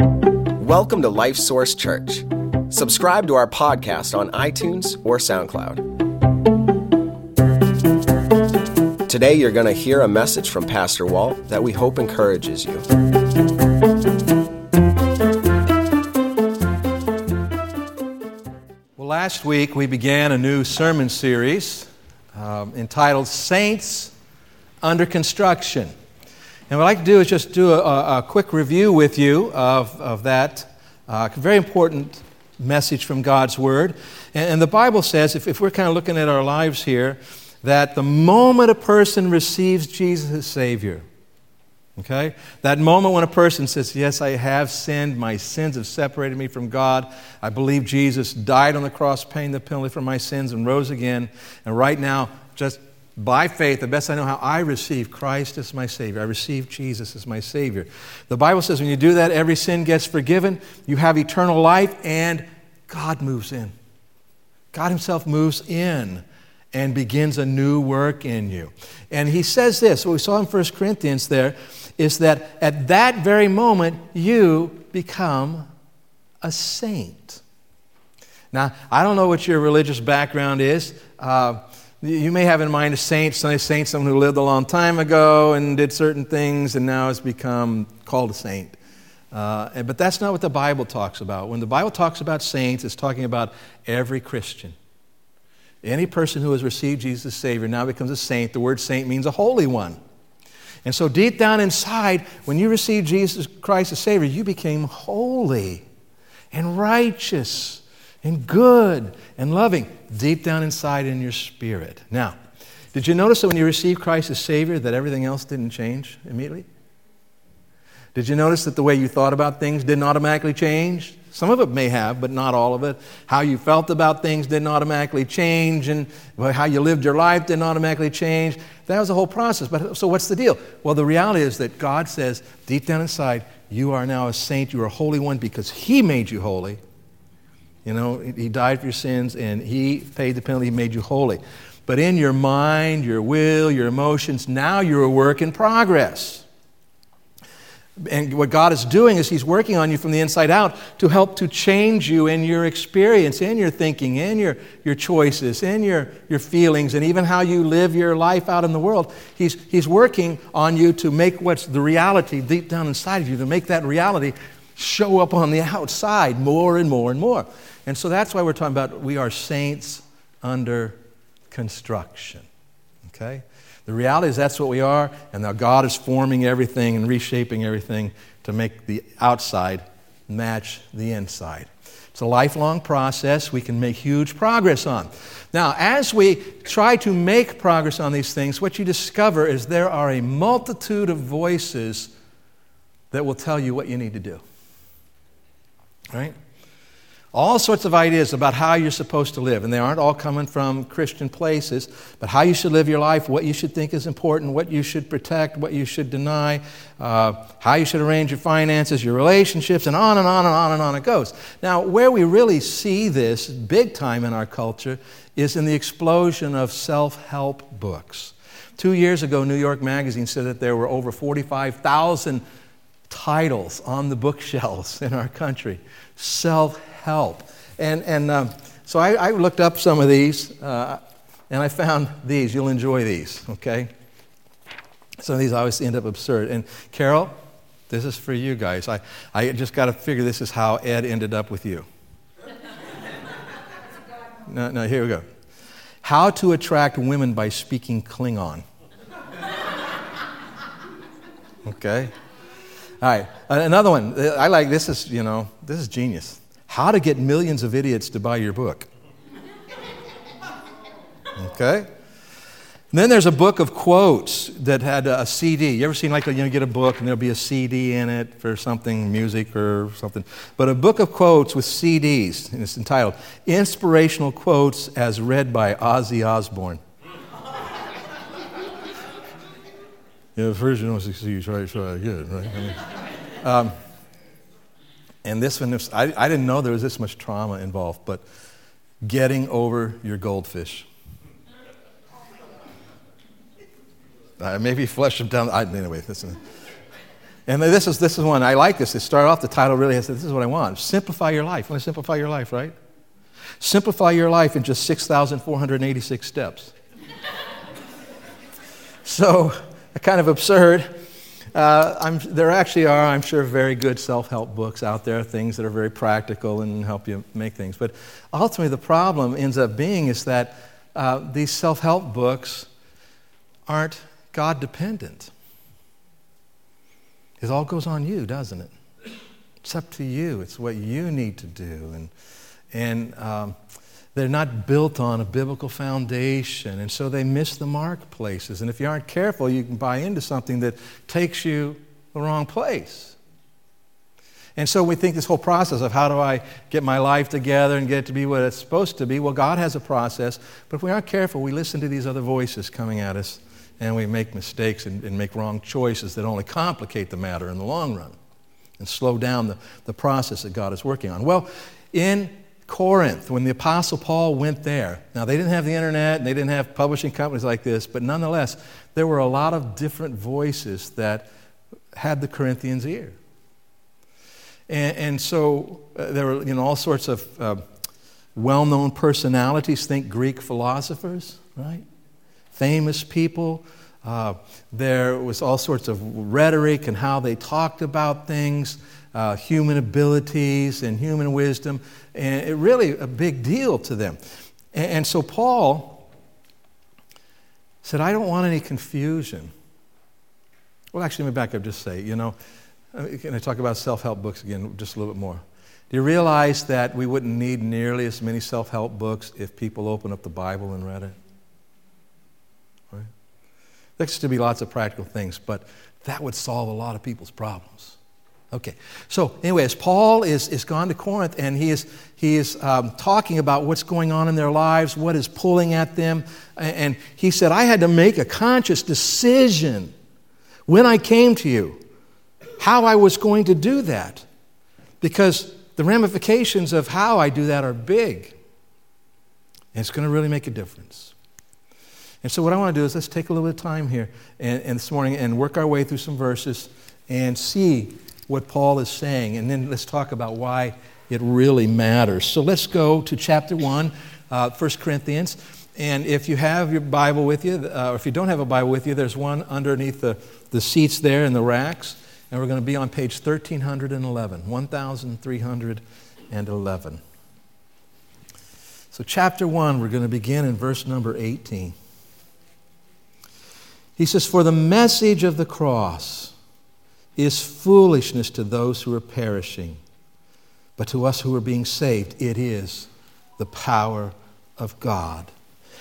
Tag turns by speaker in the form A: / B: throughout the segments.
A: Welcome to Life Source Church. Subscribe to our podcast on iTunes or SoundCloud. Today, you're going to hear a message from Pastor Walt that we hope encourages you.
B: Well, last week we began a new sermon series um, entitled Saints Under Construction. And what I'd like to do is just do a, a quick review with you of, of that uh, very important message from God's Word. And, and the Bible says, if, if we're kind of looking at our lives here, that the moment a person receives Jesus as Savior, okay, that moment when a person says, Yes, I have sinned, my sins have separated me from God, I believe Jesus died on the cross, paying the penalty for my sins, and rose again, and right now, just by faith, the best I know how, I receive Christ as my Savior. I receive Jesus as my Savior. The Bible says when you do that, every sin gets forgiven, you have eternal life, and God moves in. God Himself moves in and begins a new work in you. And He says this, what we saw in 1 Corinthians there, is that at that very moment, you become a saint. Now, I don't know what your religious background is. Uh, you may have in mind a saint, a saint, someone who lived a long time ago and did certain things and now has become called a saint. Uh, but that's not what the Bible talks about. When the Bible talks about saints, it's talking about every Christian. Any person who has received Jesus as Savior now becomes a saint. The word saint means a holy one. And so, deep down inside, when you received Jesus Christ as Savior, you became holy and righteous and good and loving deep down inside in your spirit. Now, did you notice that when you received Christ as Savior, that everything else didn't change immediately? Did you notice that the way you thought about things didn't automatically change? Some of it may have, but not all of it. How you felt about things didn't automatically change, and how you lived your life didn't automatically change. That was the whole process. But so, what's the deal? Well, the reality is that God says, deep down inside, you are now a saint, you are a holy one because He made you holy. You know, He died for your sins and He paid the penalty, He made you holy. But in your mind, your will, your emotions, now you're a work in progress. And what God is doing is He's working on you from the inside out to help to change you in your experience, in your thinking, in your, your choices, in your, your feelings, and even how you live your life out in the world. He's, he's working on you to make what's the reality deep down inside of you, to make that reality show up on the outside more and more and more. And so that's why we're talking about we are saints under construction. Okay? The reality is that's what we are, and now God is forming everything and reshaping everything to make the outside match the inside. It's a lifelong process we can make huge progress on. Now, as we try to make progress on these things, what you discover is there are a multitude of voices that will tell you what you need to do. Right? All sorts of ideas about how you're supposed to live. And they aren't all coming from Christian places, but how you should live your life, what you should think is important, what you should protect, what you should deny, uh, how you should arrange your finances, your relationships, and on and on and on and on it goes. Now, where we really see this big time in our culture is in the explosion of self help books. Two years ago, New York Magazine said that there were over 45,000 titles on the bookshelves in our country. Self help. And, and um, so I, I, looked up some of these, uh, and I found these. You'll enjoy these, okay? Some of these always end up absurd. And Carol, this is for you guys. I, I just got to figure this is how Ed ended up with you. no, no, here we go. How to attract women by speaking Klingon. Okay? All right, another one. I like this is, you know, this is genius. How to Get Millions of Idiots to Buy Your Book. Okay? And then there's a book of quotes that had a CD. You ever seen like you know, get a book and there'll be a CD in it for something, music or something. But a book of quotes with CDs, and it's entitled Inspirational Quotes as Read by Ozzy Osbourne. yeah, first you don't succeed, try, try again, right? I mean, um, and this one, I, I didn't know there was this much trauma involved, but getting over your goldfish. Uh, maybe flush them down. I, anyway, listen. And this is, this is one, I like this. They start off, the title really has, this is what I want. Simplify your life. Want to simplify your life, right? Simplify your life in just 6,486 steps. so, kind of absurd. Uh, there actually are, I'm sure, very good self help books out there, things that are very practical and help you make things. But ultimately, the problem ends up being is that uh, these self help books aren't God dependent. It all goes on you, doesn't it? It's up to you. It's what you need to do. And, and um, they're not built on a biblical foundation. And so they miss the mark places. And if you aren't careful, you can buy into something that takes you the wrong place. And so we think this whole process of how do I get my life together and get it to be what it's supposed to be? Well, God has a process, but if we aren't careful, we listen to these other voices coming at us and we make mistakes and, and, make wrong choices that only complicate the matter in the long run and slow down the, the process that God is working on. Well, in Corinth, when the Apostle Paul went there, now they didn't have the internet and they didn't have publishing companies like this, but nonetheless, there were a lot of different voices that had the Corinthians' ear. And, and so uh, there were you know, all sorts of uh, well known personalities, think Greek philosophers, right? famous people. Uh, there was all sorts of rhetoric and how they talked about things, uh, human abilities and human wisdom, and it really a big deal to them. And, and so Paul said, I don't want any confusion. Well, actually, let me back up just say, you know, uh, can I talk about self help books again just a little bit more? Do you realize that we wouldn't need nearly as many self help books if people opened up the Bible and read it? There's to be lots of practical things, but that would solve a lot of people's problems. Okay, so anyways, Paul is, is gone to Corinth and he is, he is um, talking about what's going on in their lives, what is pulling at them. And he said, I had to make a conscious decision when I came to you how I was going to do that because the ramifications of how I do that are big. And it's going to really make a difference. And so, what I want to do is let's take a little bit of time here and, and this morning and work our way through some verses and see what Paul is saying. And then let's talk about why it really matters. So, let's go to chapter 1, uh, 1 Corinthians. And if you have your Bible with you, uh, or if you don't have a Bible with you, there's one underneath the, the seats there in the racks. And we're going to be on page 1311, 1311. So, chapter 1, we're going to begin in verse number 18. He says, For the message of the cross is foolishness to those who are perishing, but to us who are being saved, it is the power of God.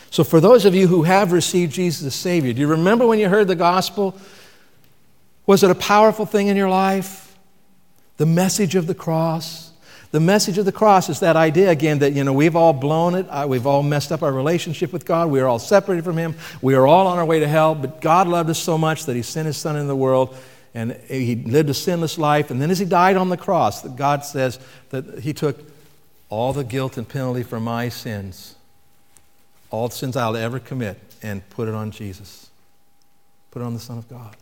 B: So, for those of you who have received Jesus as Savior, do you remember when you heard the gospel? Was it a powerful thing in your life? The message of the cross? The message of the cross is that idea again that, you know, we've all blown it. Uh, we've all messed up our relationship with God. We are all separated from Him. We are all on our way to hell. But God loved us so much that He sent His Son into the world and He lived a sinless life. And then as He died on the cross, God says that He took all the guilt and penalty for my sins, all the sins I'll ever commit, and put it on Jesus. Put it on the Son of God.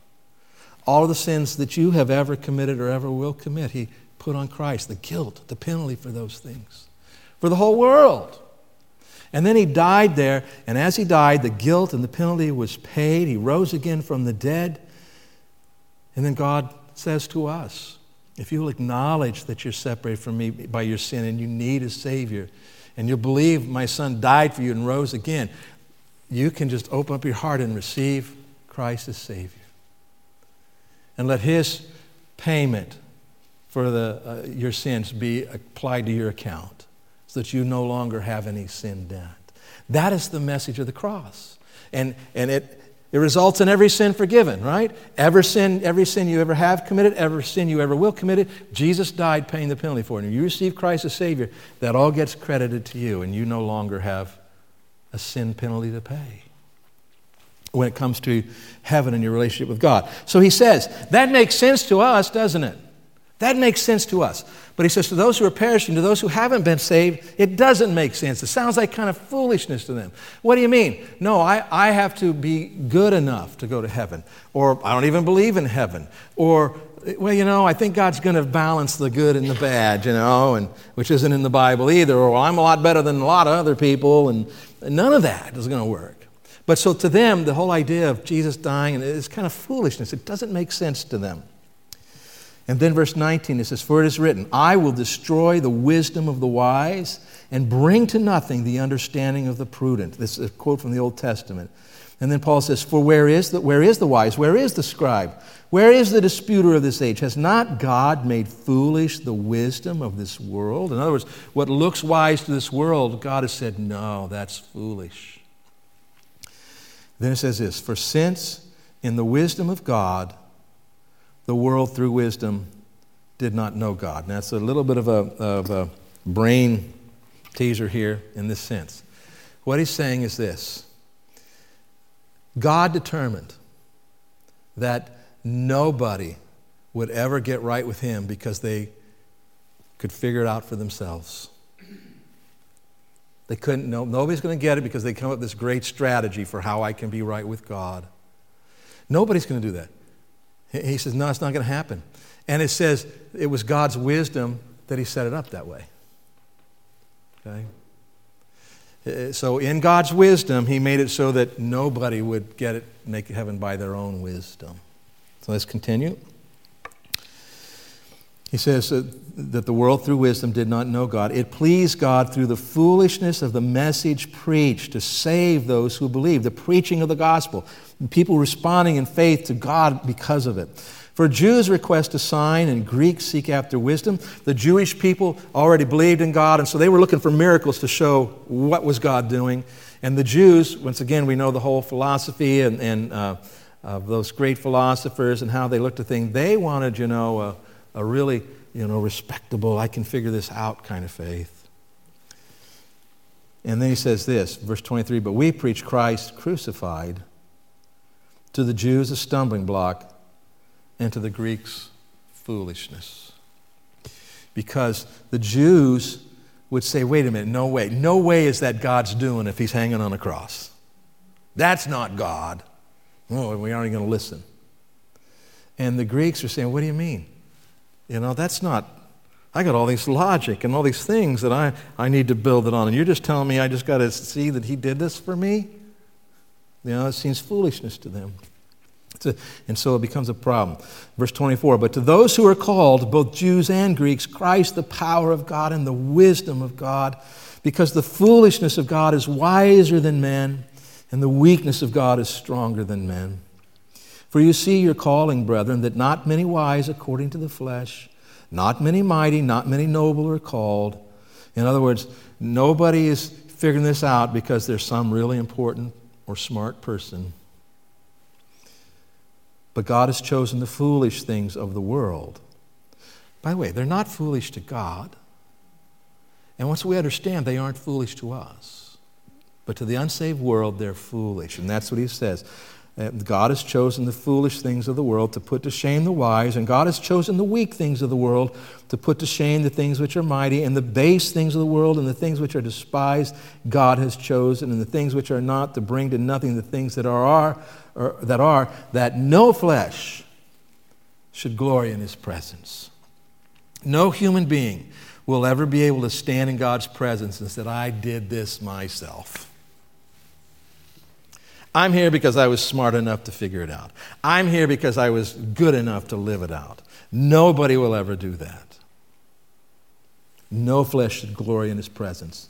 B: All the sins that you have ever committed or ever will commit, He put on Christ, the guilt, the penalty for those things, for the whole world. And then he died there, and as he died, the guilt and the penalty was paid. He rose again from the dead. And then God says to us, if you'll acknowledge that you're separated from me by your sin and you need a Savior, and you'll believe my Son died for you and rose again, you can just open up your heart and receive Christ as Savior. And let His payment for the, uh, your sins be applied to your account so that you no longer have any sin debt. That is the message of the cross. And, and it, it results in every sin forgiven, right? Every sin, every sin you ever have committed, every sin you ever will commit, Jesus died paying the penalty for it. And you receive Christ as Savior, that all gets credited to you, and you no longer have a sin penalty to pay when it comes to heaven and your relationship with God. So he says, that makes sense to us, doesn't it? That makes sense to us. But he says, to those who are perishing, to those who haven't been saved, it doesn't make sense. It sounds like kind of foolishness to them. What do you mean? No, I, I have to be good enough to go to heaven. Or I don't even believe in heaven. Or well, you know, I think God's going to balance the good and the bad, you know, and which isn't in the Bible either. Or well, I'm a lot better than a lot of other people, and none of that is going to work. But so to them, the whole idea of Jesus dying is kind of foolishness. It doesn't make sense to them. And then verse 19 it says, For it is written, I will destroy the wisdom of the wise and bring to nothing the understanding of the prudent. This is a quote from the Old Testament. And then Paul says, For where is the, where is the wise? Where is the scribe? Where is the disputer of this age? Has not God made foolish the wisdom of this world? In other words, what looks wise to this world, God has said, No, that's foolish. Then it says this For since in the wisdom of God, the world through wisdom did not know God. And that's a little bit of a, of a brain teaser here in this sense. What he's saying is this God determined that nobody would ever get right with him because they could figure it out for themselves. They couldn't, know, nobody's going to get it because they come up with this great strategy for how I can be right with God. Nobody's going to do that. He says, no, it's not going to happen. And it says it was God's wisdom that he set it up that way. Okay? So, in God's wisdom, he made it so that nobody would get it, make heaven by their own wisdom. So, let's continue. He says that the world through wisdom did not know God. It pleased God through the foolishness of the message preached to save those who believe, the preaching of the gospel, people responding in faith to God because of it. For Jews request a sign and Greeks seek after wisdom. The Jewish people already believed in God, and so they were looking for miracles to show what was God doing. And the Jews, once again, we know the whole philosophy and, and uh, of those great philosophers and how they looked at things. They wanted, you know, a really, you know, respectable, I can figure this out kind of faith. And then he says this, verse 23 But we preach Christ crucified, to the Jews a stumbling block, and to the Greeks foolishness. Because the Jews would say, wait a minute, no way. No way is that God's doing if he's hanging on a cross. That's not God. Oh, we aren't going to listen. And the Greeks are saying, what do you mean? You know, that's not, I got all these logic and all these things that I, I need to build it on. And you're just telling me I just got to see that he did this for me? You know, it seems foolishness to them. A, and so it becomes a problem. Verse 24 But to those who are called, both Jews and Greeks, Christ, the power of God and the wisdom of God, because the foolishness of God is wiser than men, and the weakness of God is stronger than men. For you see your calling, brethren, that not many wise according to the flesh, not many mighty, not many noble are called. In other words, nobody is figuring this out because there's some really important or smart person. But God has chosen the foolish things of the world. By the way, they're not foolish to God. And once we understand, they aren't foolish to us. But to the unsaved world, they're foolish. And that's what he says. God has chosen the foolish things of the world to put to shame the wise, and God has chosen the weak things of the world to put to shame the things which are mighty, and the base things of the world and the things which are despised, God has chosen, and the things which are not to bring to nothing the things that are, are or, that are, that no flesh should glory in his presence. No human being will ever be able to stand in God's presence and say, I did this myself. I'm here because I was smart enough to figure it out. I'm here because I was good enough to live it out. Nobody will ever do that. No flesh should glory in his presence.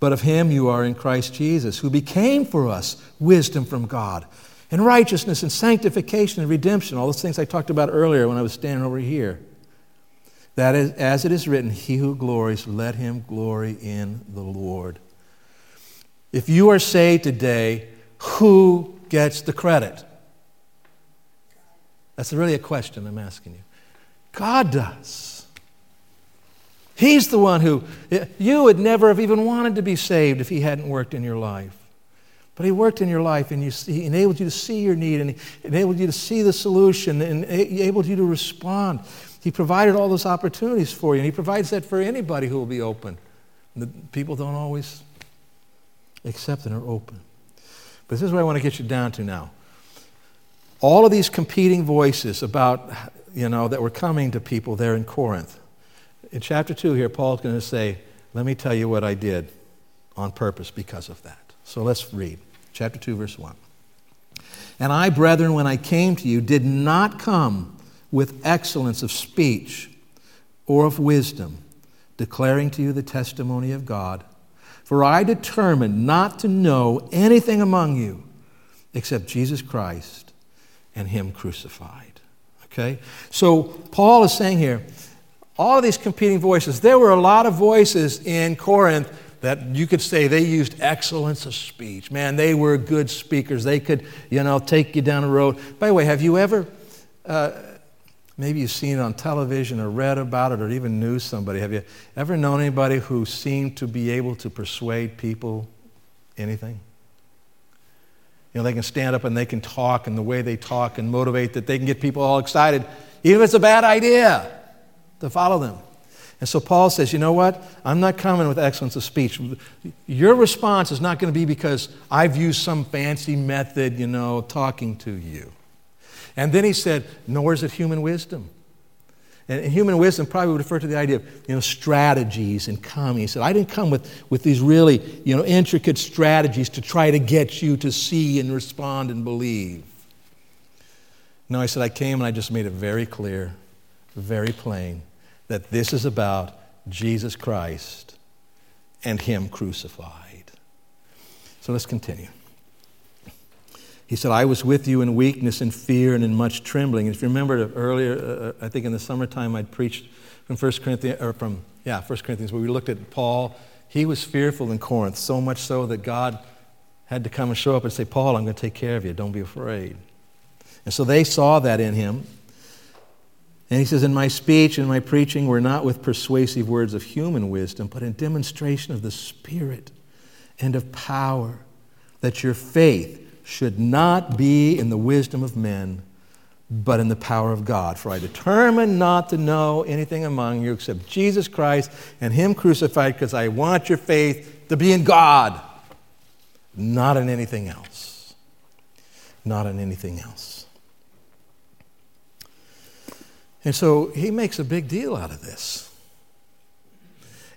B: But of him you are in Christ Jesus, who became for us wisdom from God, and righteousness and sanctification and redemption, all those things I talked about earlier when I was standing over here. That is, as it is written, he who glories, let him glory in the Lord. If you are saved today, who gets the credit? That's really a question I'm asking you. God does. He's the one who, you would never have even wanted to be saved if He hadn't worked in your life. But He worked in your life and you, He enabled you to see your need and He enabled you to see the solution and He enabled you to respond. He provided all those opportunities for you and He provides that for anybody who will be open. The people don't always accept and are open. But this is what I want to get you down to now. All of these competing voices about you know, that were coming to people there in Corinth. In chapter 2 here, Paul's going to say, Let me tell you what I did on purpose because of that. So let's read. Chapter 2, verse 1. And I, brethren, when I came to you, did not come with excellence of speech or of wisdom, declaring to you the testimony of God. For I determined not to know anything among you except Jesus Christ and Him crucified. Okay? So Paul is saying here, all of these competing voices, there were a lot of voices in Corinth that you could say they used excellence of speech. Man, they were good speakers. They could, you know, take you down the road. By the way, have you ever, uh, maybe you've seen it on television or read about it or even knew somebody, have you ever known anybody who seemed to be able to persuade people anything? You know, they can stand up and they can talk, and the way they talk and motivate that they can get people all excited, even if it's a bad idea, to follow them. And so Paul says, you know what? I'm not coming with excellence of speech. Your response is not going to be because I've used some fancy method, you know, talking to you. And then he said, nor is it human wisdom. And human wisdom probably would refer to the idea of you know, strategies and coming. He said, I didn't come with, with these really you know, intricate strategies to try to get you to see and respond and believe. No, I said, I came and I just made it very clear, very plain that this is about Jesus Christ and Him crucified. So let's continue. He said, I was with you in weakness and fear and in much trembling. And if you remember earlier, uh, uh, I think in the summertime I'd preached from 1 Corinthians, or from, yeah, 1 Corinthians, where we looked at Paul. He was fearful in Corinth, so much so that God had to come and show up and say, Paul, I'm going to take care of you. Don't be afraid. And so they saw that in him. And he says, In my speech and my preaching were not with persuasive words of human wisdom, but in demonstration of the Spirit and of power, that your faith should not be in the wisdom of men, but in the power of God. For I determined not to know anything among you except Jesus Christ and Him crucified, because I want your faith to be in God, not in anything else. Not in anything else. And so he makes a big deal out of this.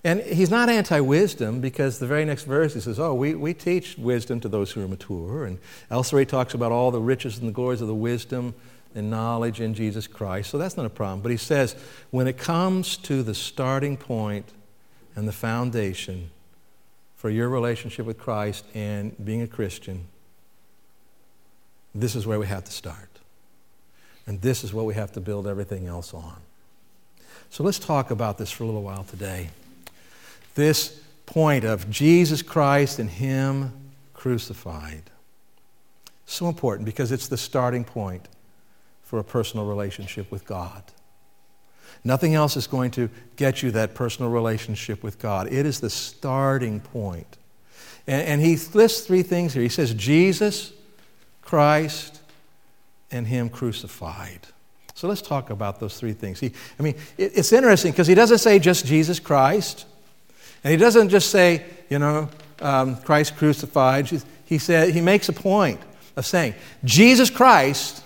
B: And he's not anti wisdom because the very next verse he says, Oh, we, we teach wisdom to those who are mature. And elsewhere he talks about all the riches and the glories of the wisdom and knowledge in Jesus Christ. So that's not a problem. But he says, when it comes to the starting point and the foundation for your relationship with Christ and being a Christian, this is where we have to start. And this is what we have to build everything else on. So let's talk about this for a little while today. This point of Jesus Christ and Him crucified. So important because it's the starting point for a personal relationship with God. Nothing else is going to get you that personal relationship with God. It is the starting point. And, and he lists three things here. He says, Jesus, Christ, and Him crucified. So let's talk about those three things. He, I mean, it, it's interesting because he doesn't say just Jesus Christ, and he doesn't just say, you know, um, Christ crucified. He, said, he makes a point of saying Jesus Christ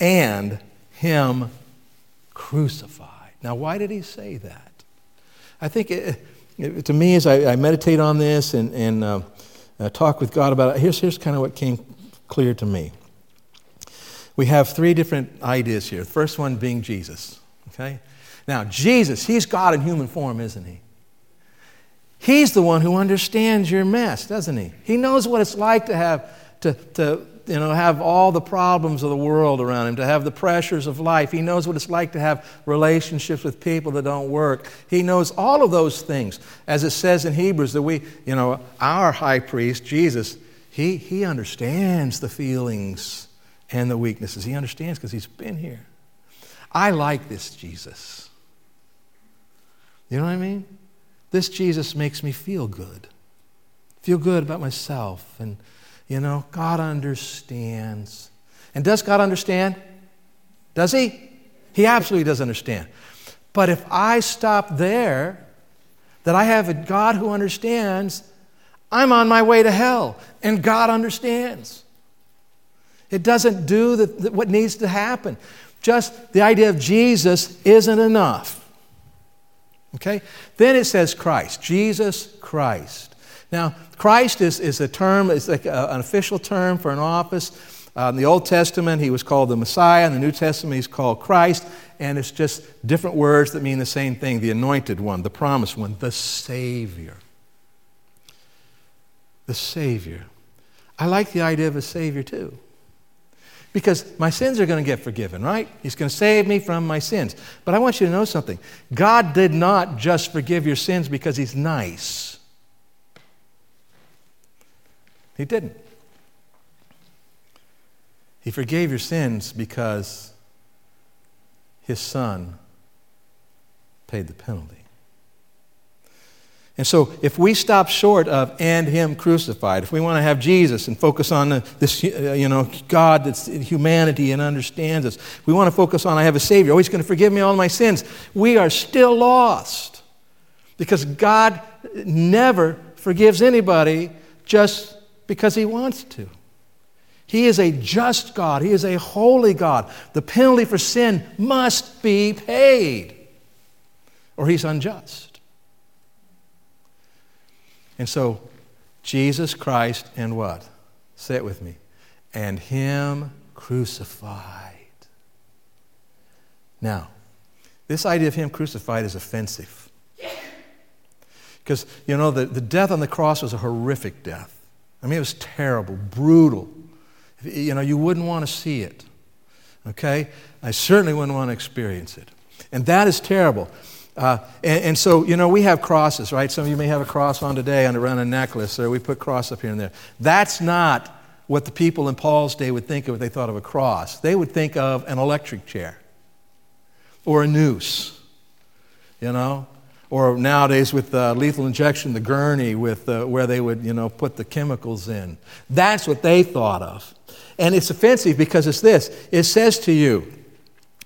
B: and Him crucified. Now, why did he say that? I think it, it, to me, as I, I, meditate on this and, and uh, uh, talk with God about it, here's, here's kind of what came clear to me we have three different ideas here. The first one being Jesus. Okay? Now, Jesus, he's God in human form, isn't he? He's the one who understands your mess, doesn't he? He knows what it's like to have to, to you know, have all the problems of the world around him, to have the pressures of life. He knows what it's like to have relationships with people that don't work. He knows all of those things. As it says in Hebrews that we, you know, our high priest, Jesus, he, he understands the feelings and the weaknesses. He understands because he's been here. I like this Jesus. You know what I mean? This Jesus makes me feel good. Feel good about myself. And, you know, God understands. And does God understand? Does He? He absolutely does understand. But if I stop there, that I have a God who understands, I'm on my way to hell. And God understands. It doesn't do the, the, what needs to happen. just the idea of Jesus isn't enough. Okay? Then it says Christ, Jesus Christ. Now, Christ is, is a term, it's like a, an official term for an office. Uh, in the Old Testament, he was called the Messiah. In the New Testament, he's called Christ. And it's just different words that mean the same thing the anointed one, the promised one, the Savior. The Savior. I like the idea of a Savior too. Because my sins are going to get forgiven, right? He's going to save me from my sins. But I want you to know something God did not just forgive your sins because He's nice, He didn't. He forgave your sins because His Son paid the penalty. And so, if we stop short of and Him crucified, if we want to have Jesus and focus on this, uh, you know, God that's humanity and understands us, we want to focus on I have a Savior, oh, He's going to forgive me all my sins, we are still lost. Because God never forgives anybody just because He wants to. He is a just God, He is a holy God. The penalty for sin must be paid, or He's unjust. And so, Jesus Christ and what? Say it with me. And Him crucified. Now, this idea of Him crucified is offensive. Because, you know, the, the death on the cross was a horrific death. I mean, it was terrible, brutal. You know, you wouldn't want to see it. Okay? I certainly wouldn't want to experience it. And that is terrible. Uh, and, and, so, you know, we have crosses, right? Some of you may have a cross on today on around a necklace, or we put cross up here and there. That's not what the people in Paul's day would think of if they thought of a cross. They would think of an electric chair or a noose, you know, or nowadays with uh, lethal injection, the gurney with uh, where they would, you know, put the chemicals in. That's what they thought of. And it's offensive because it's this it says to you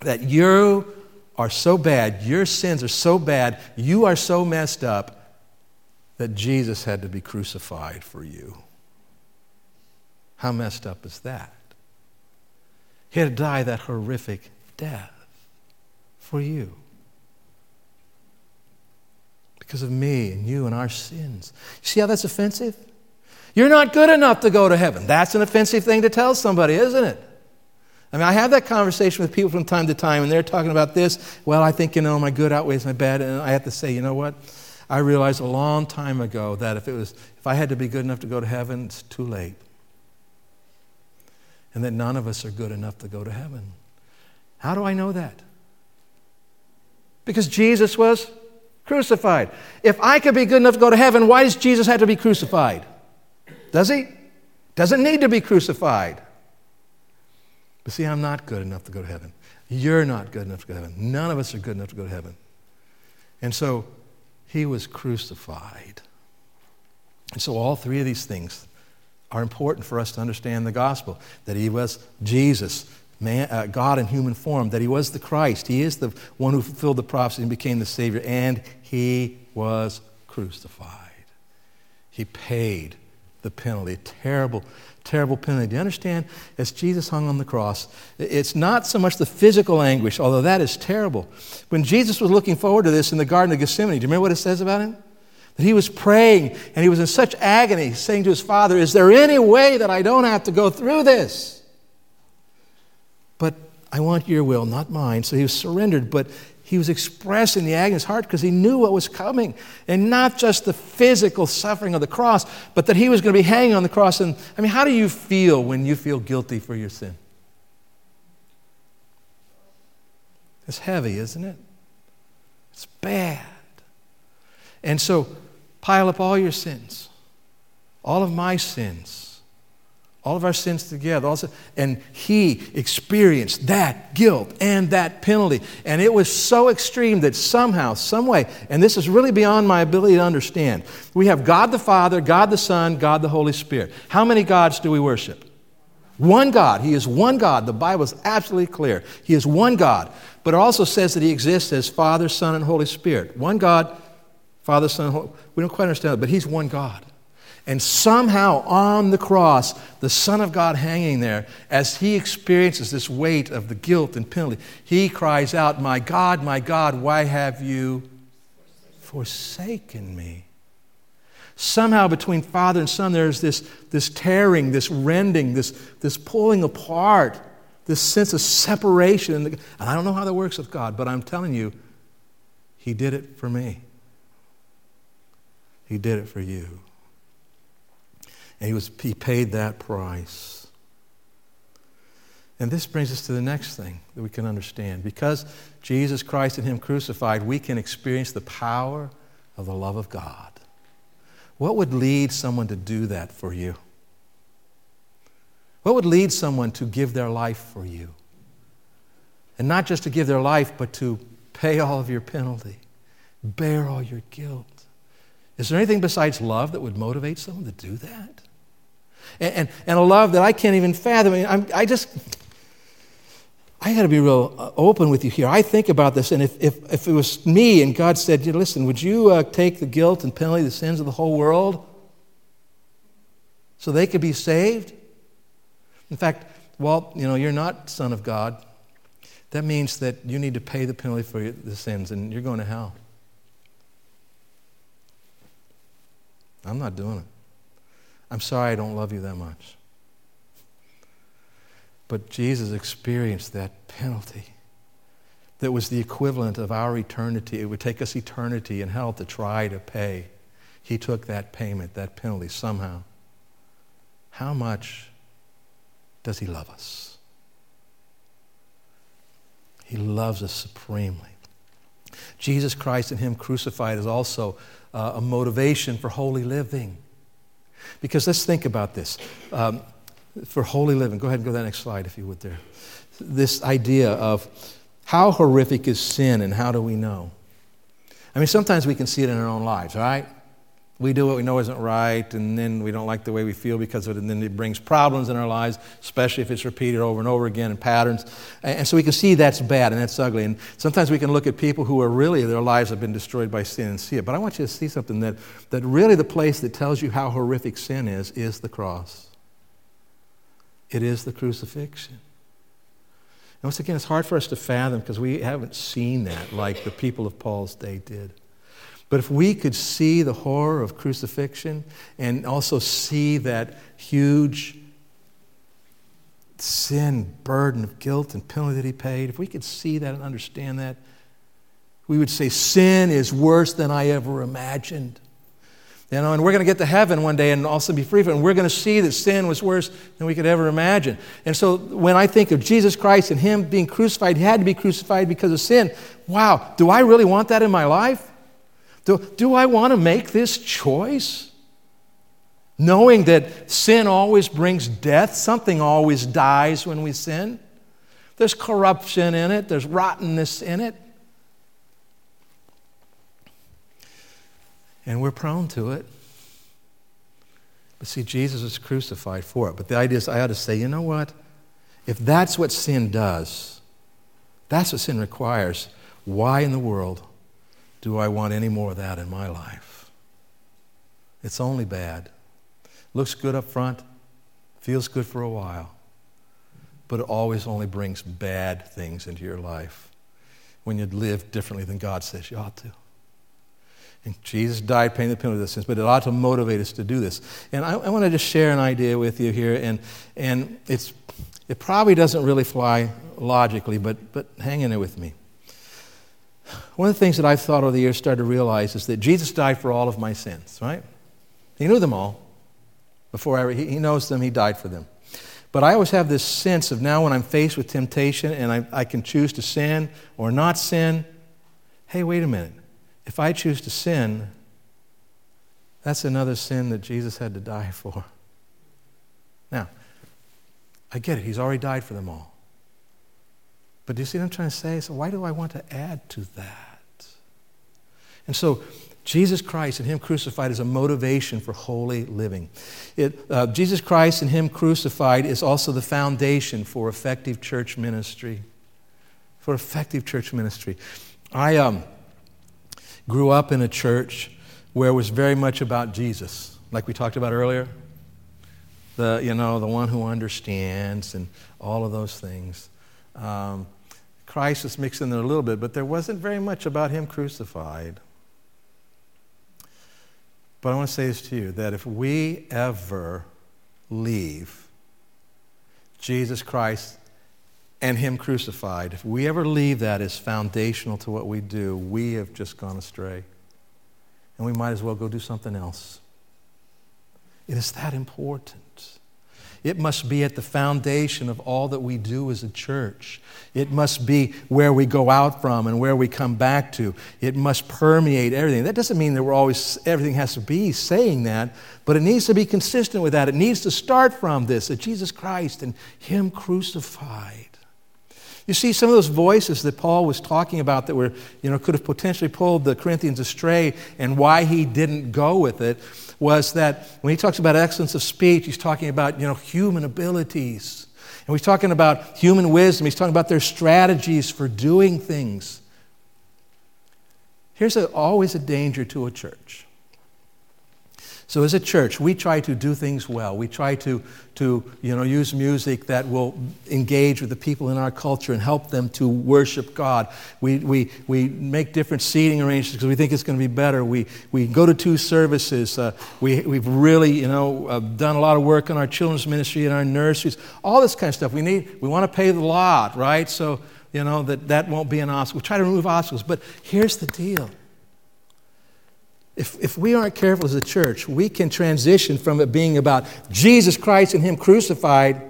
B: that you are so bad, your sins are so bad, you are so messed up that Jesus had to be crucified for you. How messed up is that? He had to die that horrific death for you. Because of me and you and our sins. You see how that's offensive? You're not good enough to go to heaven. That's an offensive thing to tell somebody, isn't it? I mean, I have that conversation with people from time to time, and they're talking about this. Well, I think, you know, my good outweighs my bad. And I have to say, you know what? I realized a long time ago that if, it was, if I had to be good enough to go to heaven, it's too late. And that none of us are good enough to go to heaven. How do I know that? Because Jesus was crucified. If I could be good enough to go to heaven, why does Jesus have to be crucified? Does he? Doesn't need to be crucified. But see, I'm not good enough to go to heaven. You're not good enough to go to heaven. None of us are good enough to go to heaven. And so he was crucified. And so all three of these things are important for us to understand the gospel that he was Jesus, man, uh, God in human form, that he was the Christ. He is the one who fulfilled the prophecy and became the Savior, and he was crucified. He paid the penalty. Terrible, terrible penalty. Do you understand? As Jesus hung on the cross, it's not so much the physical anguish, although that is terrible. When Jesus was looking forward to this in the Garden of Gethsemane, do you remember what it says about him? That he was praying and he was in such agony, saying to his Father, Is there any way that I don't have to go through this? But I want your will, not mine. So he was surrendered, but he was expressing the agony in his heart because he knew what was coming. And not just the physical suffering of the cross, but that he was going to be hanging on the cross. And I mean, how do you feel when you feel guilty for your sin? It's heavy, isn't it? It's bad. And so, pile up all your sins, all of my sins all of our sins together. Also, and he experienced that guilt and that penalty. And it was so extreme that somehow, some way, and this is really beyond my ability to understand, we have God the Father, God the Son, God the Holy Spirit. How many gods do we worship? One God. He is one God. The Bible is absolutely clear. He is one God. But it also says that He exists as Father, Son, and Holy Spirit. One God, Father, Son, Holy. We don't quite understand it, but He's one God. And somehow on the cross, the Son of God hanging there, as he experiences this weight of the guilt and penalty, he cries out, My God, my God, why have you forsaken me? Somehow between Father and Son, there's this, this tearing, this rending, this, this pulling apart, this sense of separation. And I don't know how that works with God, but I'm telling you, He did it for me. He did it for you. And he, was, he paid that price. And this brings us to the next thing that we can understand. Because Jesus Christ and Him crucified, we can experience the power of the love of God. What would lead someone to do that for you? What would lead someone to give their life for you? And not just to give their life, but to pay all of your penalty, bear all your guilt. Is there anything besides love that would motivate someone to do that? And, and, and a love that I can't even fathom. I, mean, I just, I got to be real uh, open with you here. I think about this, and if, if, if it was me and God said, listen, would you uh, take the guilt and penalty, the sins of the whole world so they could be saved? In fact, well, you know, you're not son of God. That means that you need to pay the penalty for the sins, and you're going to hell. I'm not doing it. I'm sorry I don't love you that much. But Jesus experienced that penalty that was the equivalent of our eternity. It would take us eternity in hell to try to pay. He took that payment, that penalty, somehow. How much does He love us? He loves us supremely. Jesus Christ and Him crucified is also uh, a motivation for holy living. Because let's think about this. Um, for holy living, go ahead and go to that next slide if you would there. This idea of how horrific is sin and how do we know? I mean, sometimes we can see it in our own lives, right? We do what we know isn't right, and then we don't like the way we feel because of it, and then it brings problems in our lives, especially if it's repeated over and over again in patterns. And so we can see that's bad and that's ugly. And sometimes we can look at people who are really, their lives have been destroyed by sin and see it. But I want you to see something that, that really the place that tells you how horrific sin is, is the cross. It is the crucifixion. And once again, it's hard for us to fathom because we haven't seen that like the people of Paul's day did. But if we could see the horror of crucifixion and also see that huge sin, burden of guilt and penalty that he paid, if we could see that and understand that, we would say, Sin is worse than I ever imagined. You know, and we're going to get to heaven one day and also be free from it. And we're going to see that sin was worse than we could ever imagine. And so when I think of Jesus Christ and Him being crucified, He had to be crucified because of sin. Wow, do I really want that in my life? Do, do I want to make this choice? Knowing that sin always brings death, something always dies when we sin. There's corruption in it, there's rottenness in it. And we're prone to it. But see, Jesus was crucified for it. But the idea is, I ought to say, you know what? If that's what sin does, that's what sin requires, why in the world do I want any more of that in my life? It's only bad. Looks good up front, feels good for a while, but it always only brings bad things into your life when you live differently than God says you ought to. And Jesus died paying the penalty of the sins, but it ought to motivate us to do this. And I, I want to just share an idea with you here, and, and it's, it probably doesn't really fly logically, but, but hang in there with me. One of the things that I've thought over the years, started to realize, is that Jesus died for all of my sins, right? He knew them all. Before I, he knows them, he died for them. But I always have this sense of now when I'm faced with temptation and I, I can choose to sin or not sin, hey, wait a minute. If I choose to sin, that's another sin that Jesus had to die for. Now, I get it. He's already died for them all. But do you see what I'm trying to say? So why do I want to add to that? And so Jesus Christ and Him crucified is a motivation for holy living. It, uh, Jesus Christ and Him crucified is also the foundation for effective church ministry. For effective church ministry. I um, grew up in a church where it was very much about Jesus. like we talked about earlier. The, you know, the one who understands and all of those things. Um, Christ is mixed in there a little bit, but there wasn't very much about him crucified. But I want to say this to you that if we ever leave Jesus Christ and Him crucified, if we ever leave that as foundational to what we do, we have just gone astray. And we might as well go do something else. It is that important. It must be at the foundation of all that we do as a church. It must be where we go out from and where we come back to. It must permeate everything. That doesn't mean that we're always, everything has to be saying that, but it needs to be consistent with that. It needs to start from this that Jesus Christ and Him crucified. You see, some of those voices that Paul was talking about that were, you know, could have potentially pulled the Corinthians astray and why he didn't go with it was that when he talks about excellence of speech, he's talking about, you know, human abilities. And he's talking about human wisdom. He's talking about their strategies for doing things. Here's a, always a danger to a church. So as a church, we try to do things well. We try to, to you know, use music that will engage with the people in our culture and help them to worship God. We, we, we make different seating arrangements because we think it's going to be better. We, we go to two services. Uh, we, we've really, you know, uh, done a lot of work on our children's ministry and our nurseries. All this kind of stuff. We, need, we want to pay the lot, right? So, you know, that, that won't be an obstacle. We try to remove obstacles. But here's the deal if, if we aren't careful as a church, we can transition from it being about Jesus Christ and Him crucified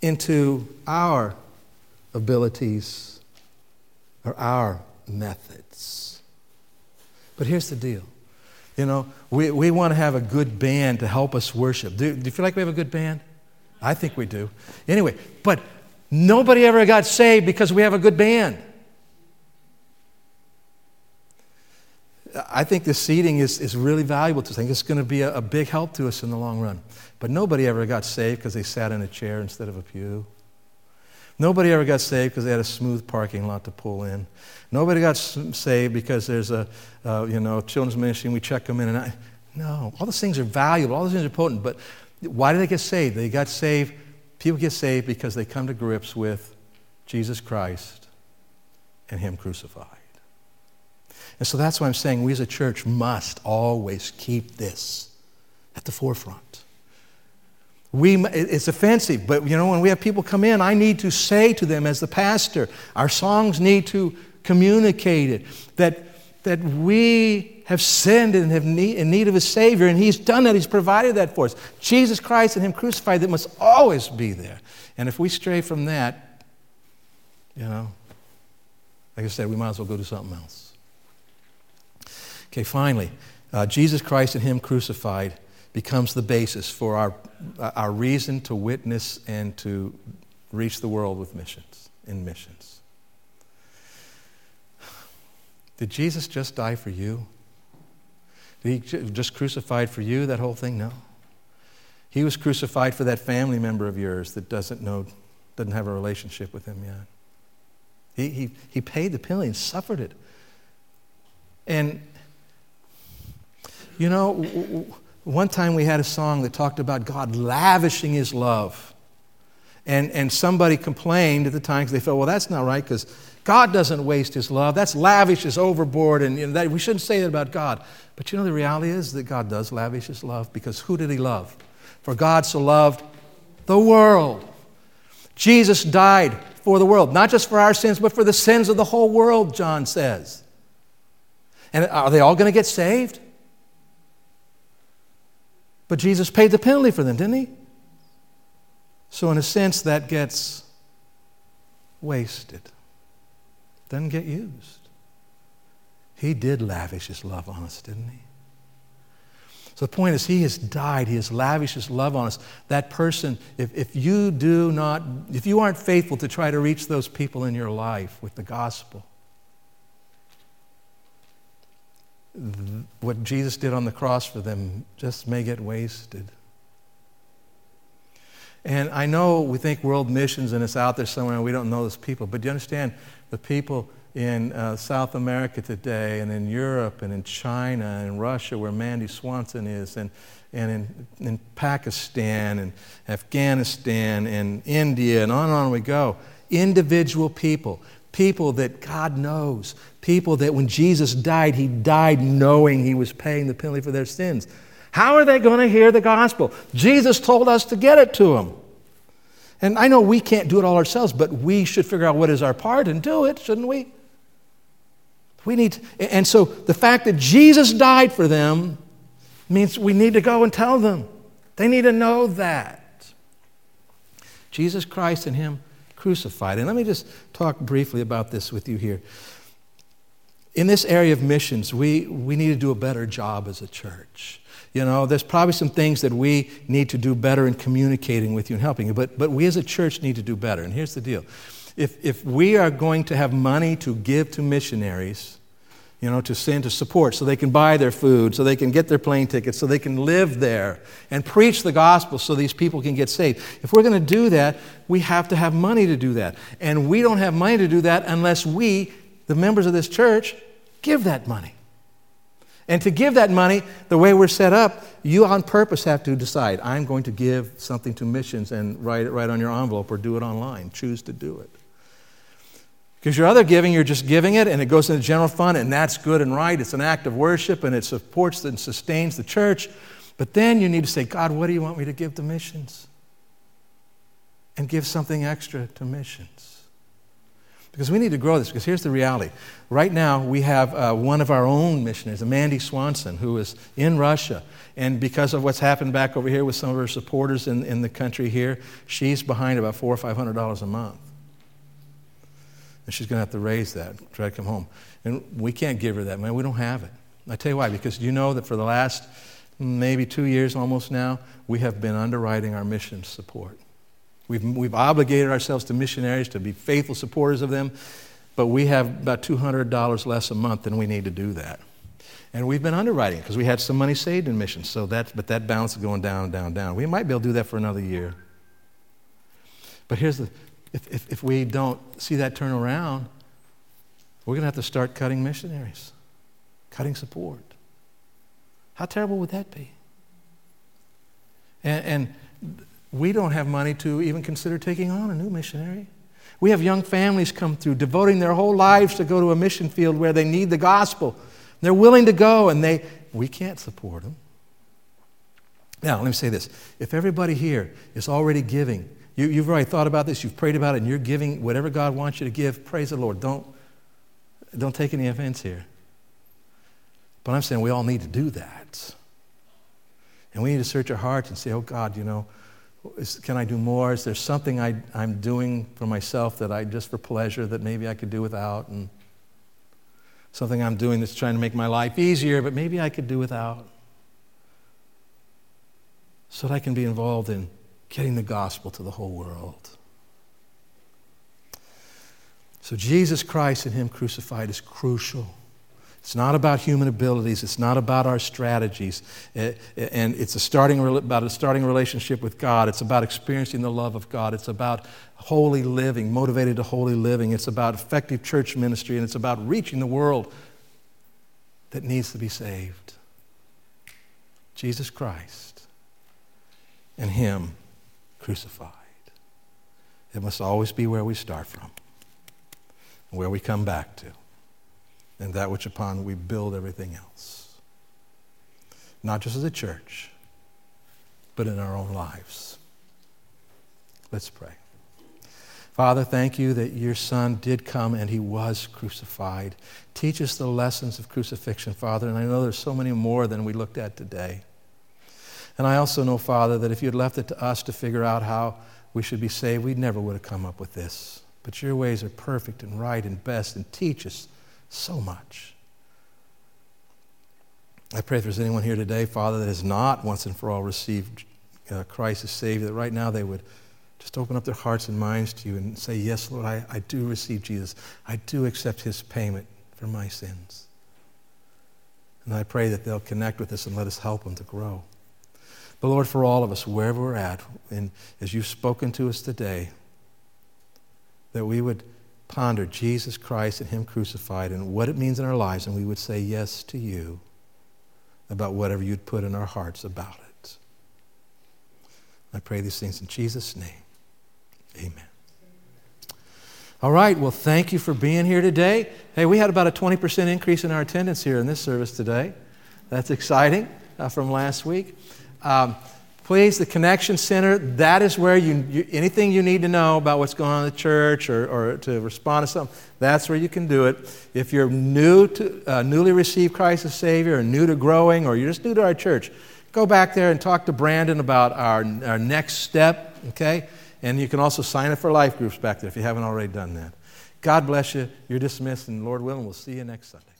B: into our abilities or our methods. But here's the deal you know, we, we want to have a good band to help us worship. Do, do you feel like we have a good band? I think we do. Anyway, but nobody ever got saved because we have a good band. I think this seating is, is really valuable to us. I think it's going to be a, a big help to us in the long run. But nobody ever got saved because they sat in a chair instead of a pew. Nobody ever got saved because they had a smooth parking lot to pull in. Nobody got saved because there's a, uh, you know, children's ministry and we check them in. And I, no, all those things are valuable. All those things are potent. But why did they get saved? They got saved. People get saved because they come to grips with Jesus Christ and Him crucified. And so that's why I'm saying we as a church must always keep this at the forefront. We, it's offensive, but you know, when we have people come in, I need to say to them as the pastor, our songs need to communicate it, that, that we have sinned and have need, in need of a Savior, and He's done that. He's provided that for us. Jesus Christ and Him crucified, that must always be there. And if we stray from that, you know, like I said, we might as well go do something else. Okay, finally, uh, Jesus Christ and Him crucified becomes the basis for our, our reason to witness and to reach the world with missions, in missions. Did Jesus just die for you? Did he just crucified for you, that whole thing? No. He was crucified for that family member of yours that doesn't know, doesn't have a relationship with him yet. He, he, he paid the penalty and suffered it. And you know, one time we had a song that talked about God lavishing his love. And, and somebody complained at the time because they felt, well, that's not right because God doesn't waste his love. That's lavish, is overboard, and you know, that, we shouldn't say that about God. But you know, the reality is that God does lavish his love because who did he love? For God so loved the world. Jesus died for the world, not just for our sins, but for the sins of the whole world, John says. And are they all going to get saved? But Jesus paid the penalty for them, didn't he? So, in a sense, that gets wasted, doesn't get used. He did lavish his love on us, didn't he? So the point is, he has died. He has lavished his love on us. That person, if, if you do not, if you aren't faithful to try to reach those people in your life with the gospel, what Jesus did on the cross for them just may get wasted. And I know we think world missions and it's out there somewhere and we don't know those people, but do you understand the people in uh, South America today, and in Europe, and in China, and Russia, where Mandy Swanson is, and, and in, in Pakistan, and Afghanistan, and India, and on and on we go. Individual people, people that God knows, people that when Jesus died, he died knowing he was paying the penalty for their sins. How are they going to hear the gospel? Jesus told us to get it to them. And I know we can't do it all ourselves, but we should figure out what is our part and do it, shouldn't we? We need, and so the fact that Jesus died for them means we need to go and tell them. They need to know that. Jesus Christ and Him crucified. And let me just talk briefly about this with you here. In this area of missions, we, we need to do a better job as a church. You know, there's probably some things that we need to do better in communicating with you and helping you, but, but we as a church need to do better. And here's the deal if, if we are going to have money to give to missionaries, you know, to send to support so they can buy their food, so they can get their plane tickets, so they can live there and preach the gospel so these people can get saved. If we're going to do that, we have to have money to do that. And we don't have money to do that unless we, the members of this church, give that money. And to give that money, the way we're set up, you on purpose have to decide I'm going to give something to missions and write it right on your envelope or do it online. Choose to do it. Because your other giving, you're just giving it and it goes in the general fund, and that's good and right. It's an act of worship and it supports and sustains the church. But then you need to say, God, what do you want me to give to missions? And give something extra to missions. Because we need to grow this, because here's the reality. Right now, we have uh, one of our own missionaries, Mandy Swanson, who is in Russia. And because of what's happened back over here with some of her supporters in, in the country here, she's behind about four or five hundred dollars a month. And she's going to have to raise that, try to come home. And we can't give her that money. We don't have it. I tell you why, because you know that for the last maybe two years almost now, we have been underwriting our mission support. We've, we've obligated ourselves to missionaries to be faithful supporters of them, but we have about $200 less a month than we need to do that. And we've been underwriting because we had some money saved in missions, so that, but that balance is going down, down, down. We might be able to do that for another year. But here's the, if, if, if we don't see that turn around, we're going to have to start cutting missionaries, cutting support. How terrible would that be? And, and we don't have money to even consider taking on a new missionary. We have young families come through, devoting their whole lives to go to a mission field where they need the gospel. They're willing to go, and they, we can't support them. Now, let me say this. If everybody here is already giving you, you've already thought about this, you've prayed about it, and you're giving whatever God wants you to give. Praise the Lord. Don't, don't take any offense here. But I'm saying we all need to do that. And we need to search our hearts and say, oh God, you know, is, can I do more? Is there something I, I'm doing for myself that I just for pleasure that maybe I could do without? And something I'm doing that's trying to make my life easier, but maybe I could do without. So that I can be involved in getting the gospel to the whole world. So, Jesus Christ and Him crucified is crucial. It's not about human abilities. It's not about our strategies. Eh, and it's a starting, about a starting relationship with God. It's about experiencing the love of God. It's about holy living, motivated to holy living. It's about effective church ministry. And it's about reaching the world that needs to be saved. Jesus Christ and Him crucified. It must always be where we start from, where we come back to, and that which upon we build everything else. Not just as a church, but in our own lives. Let's pray. Father, thank you that your Son did come and he was crucified. Teach us the lessons of crucifixion, Father, and I know there's so many more than we looked at today. And I also know, Father, that if you'd left it to us to figure out how we should be saved, we never would have come up with this. But your ways are perfect and right and best and teach us so much. I pray if there's anyone here today, Father, that has not once and for all received uh, Christ as Savior, that right now they would just open up their hearts and minds to you and say, Yes, Lord, I, I do receive Jesus. I do accept his payment for my sins. And I pray that they'll connect with us and let us help them to grow. But Lord, for all of us, wherever we're at, and as you've spoken to us today, that we would ponder Jesus Christ and Him crucified and what it means in our lives, and we would say yes to you about whatever you'd put in our hearts about it. I pray these things in Jesus' name. Amen. All right, well, thank you for being here today. Hey, we had about a 20% increase in our attendance here in this service today. That's exciting uh, from last week. Um, please, the Connection Center, that is where you, you, anything you need to know about what's going on in the church or, or to respond to something, that's where you can do it. If you're new to, uh, newly received Christ as Savior or new to growing or you're just new to our church, go back there and talk to Brandon about our, our next step, okay? And you can also sign up for life groups back there if you haven't already done that. God bless you. You're dismissed, and Lord willing, we'll see you next Sunday.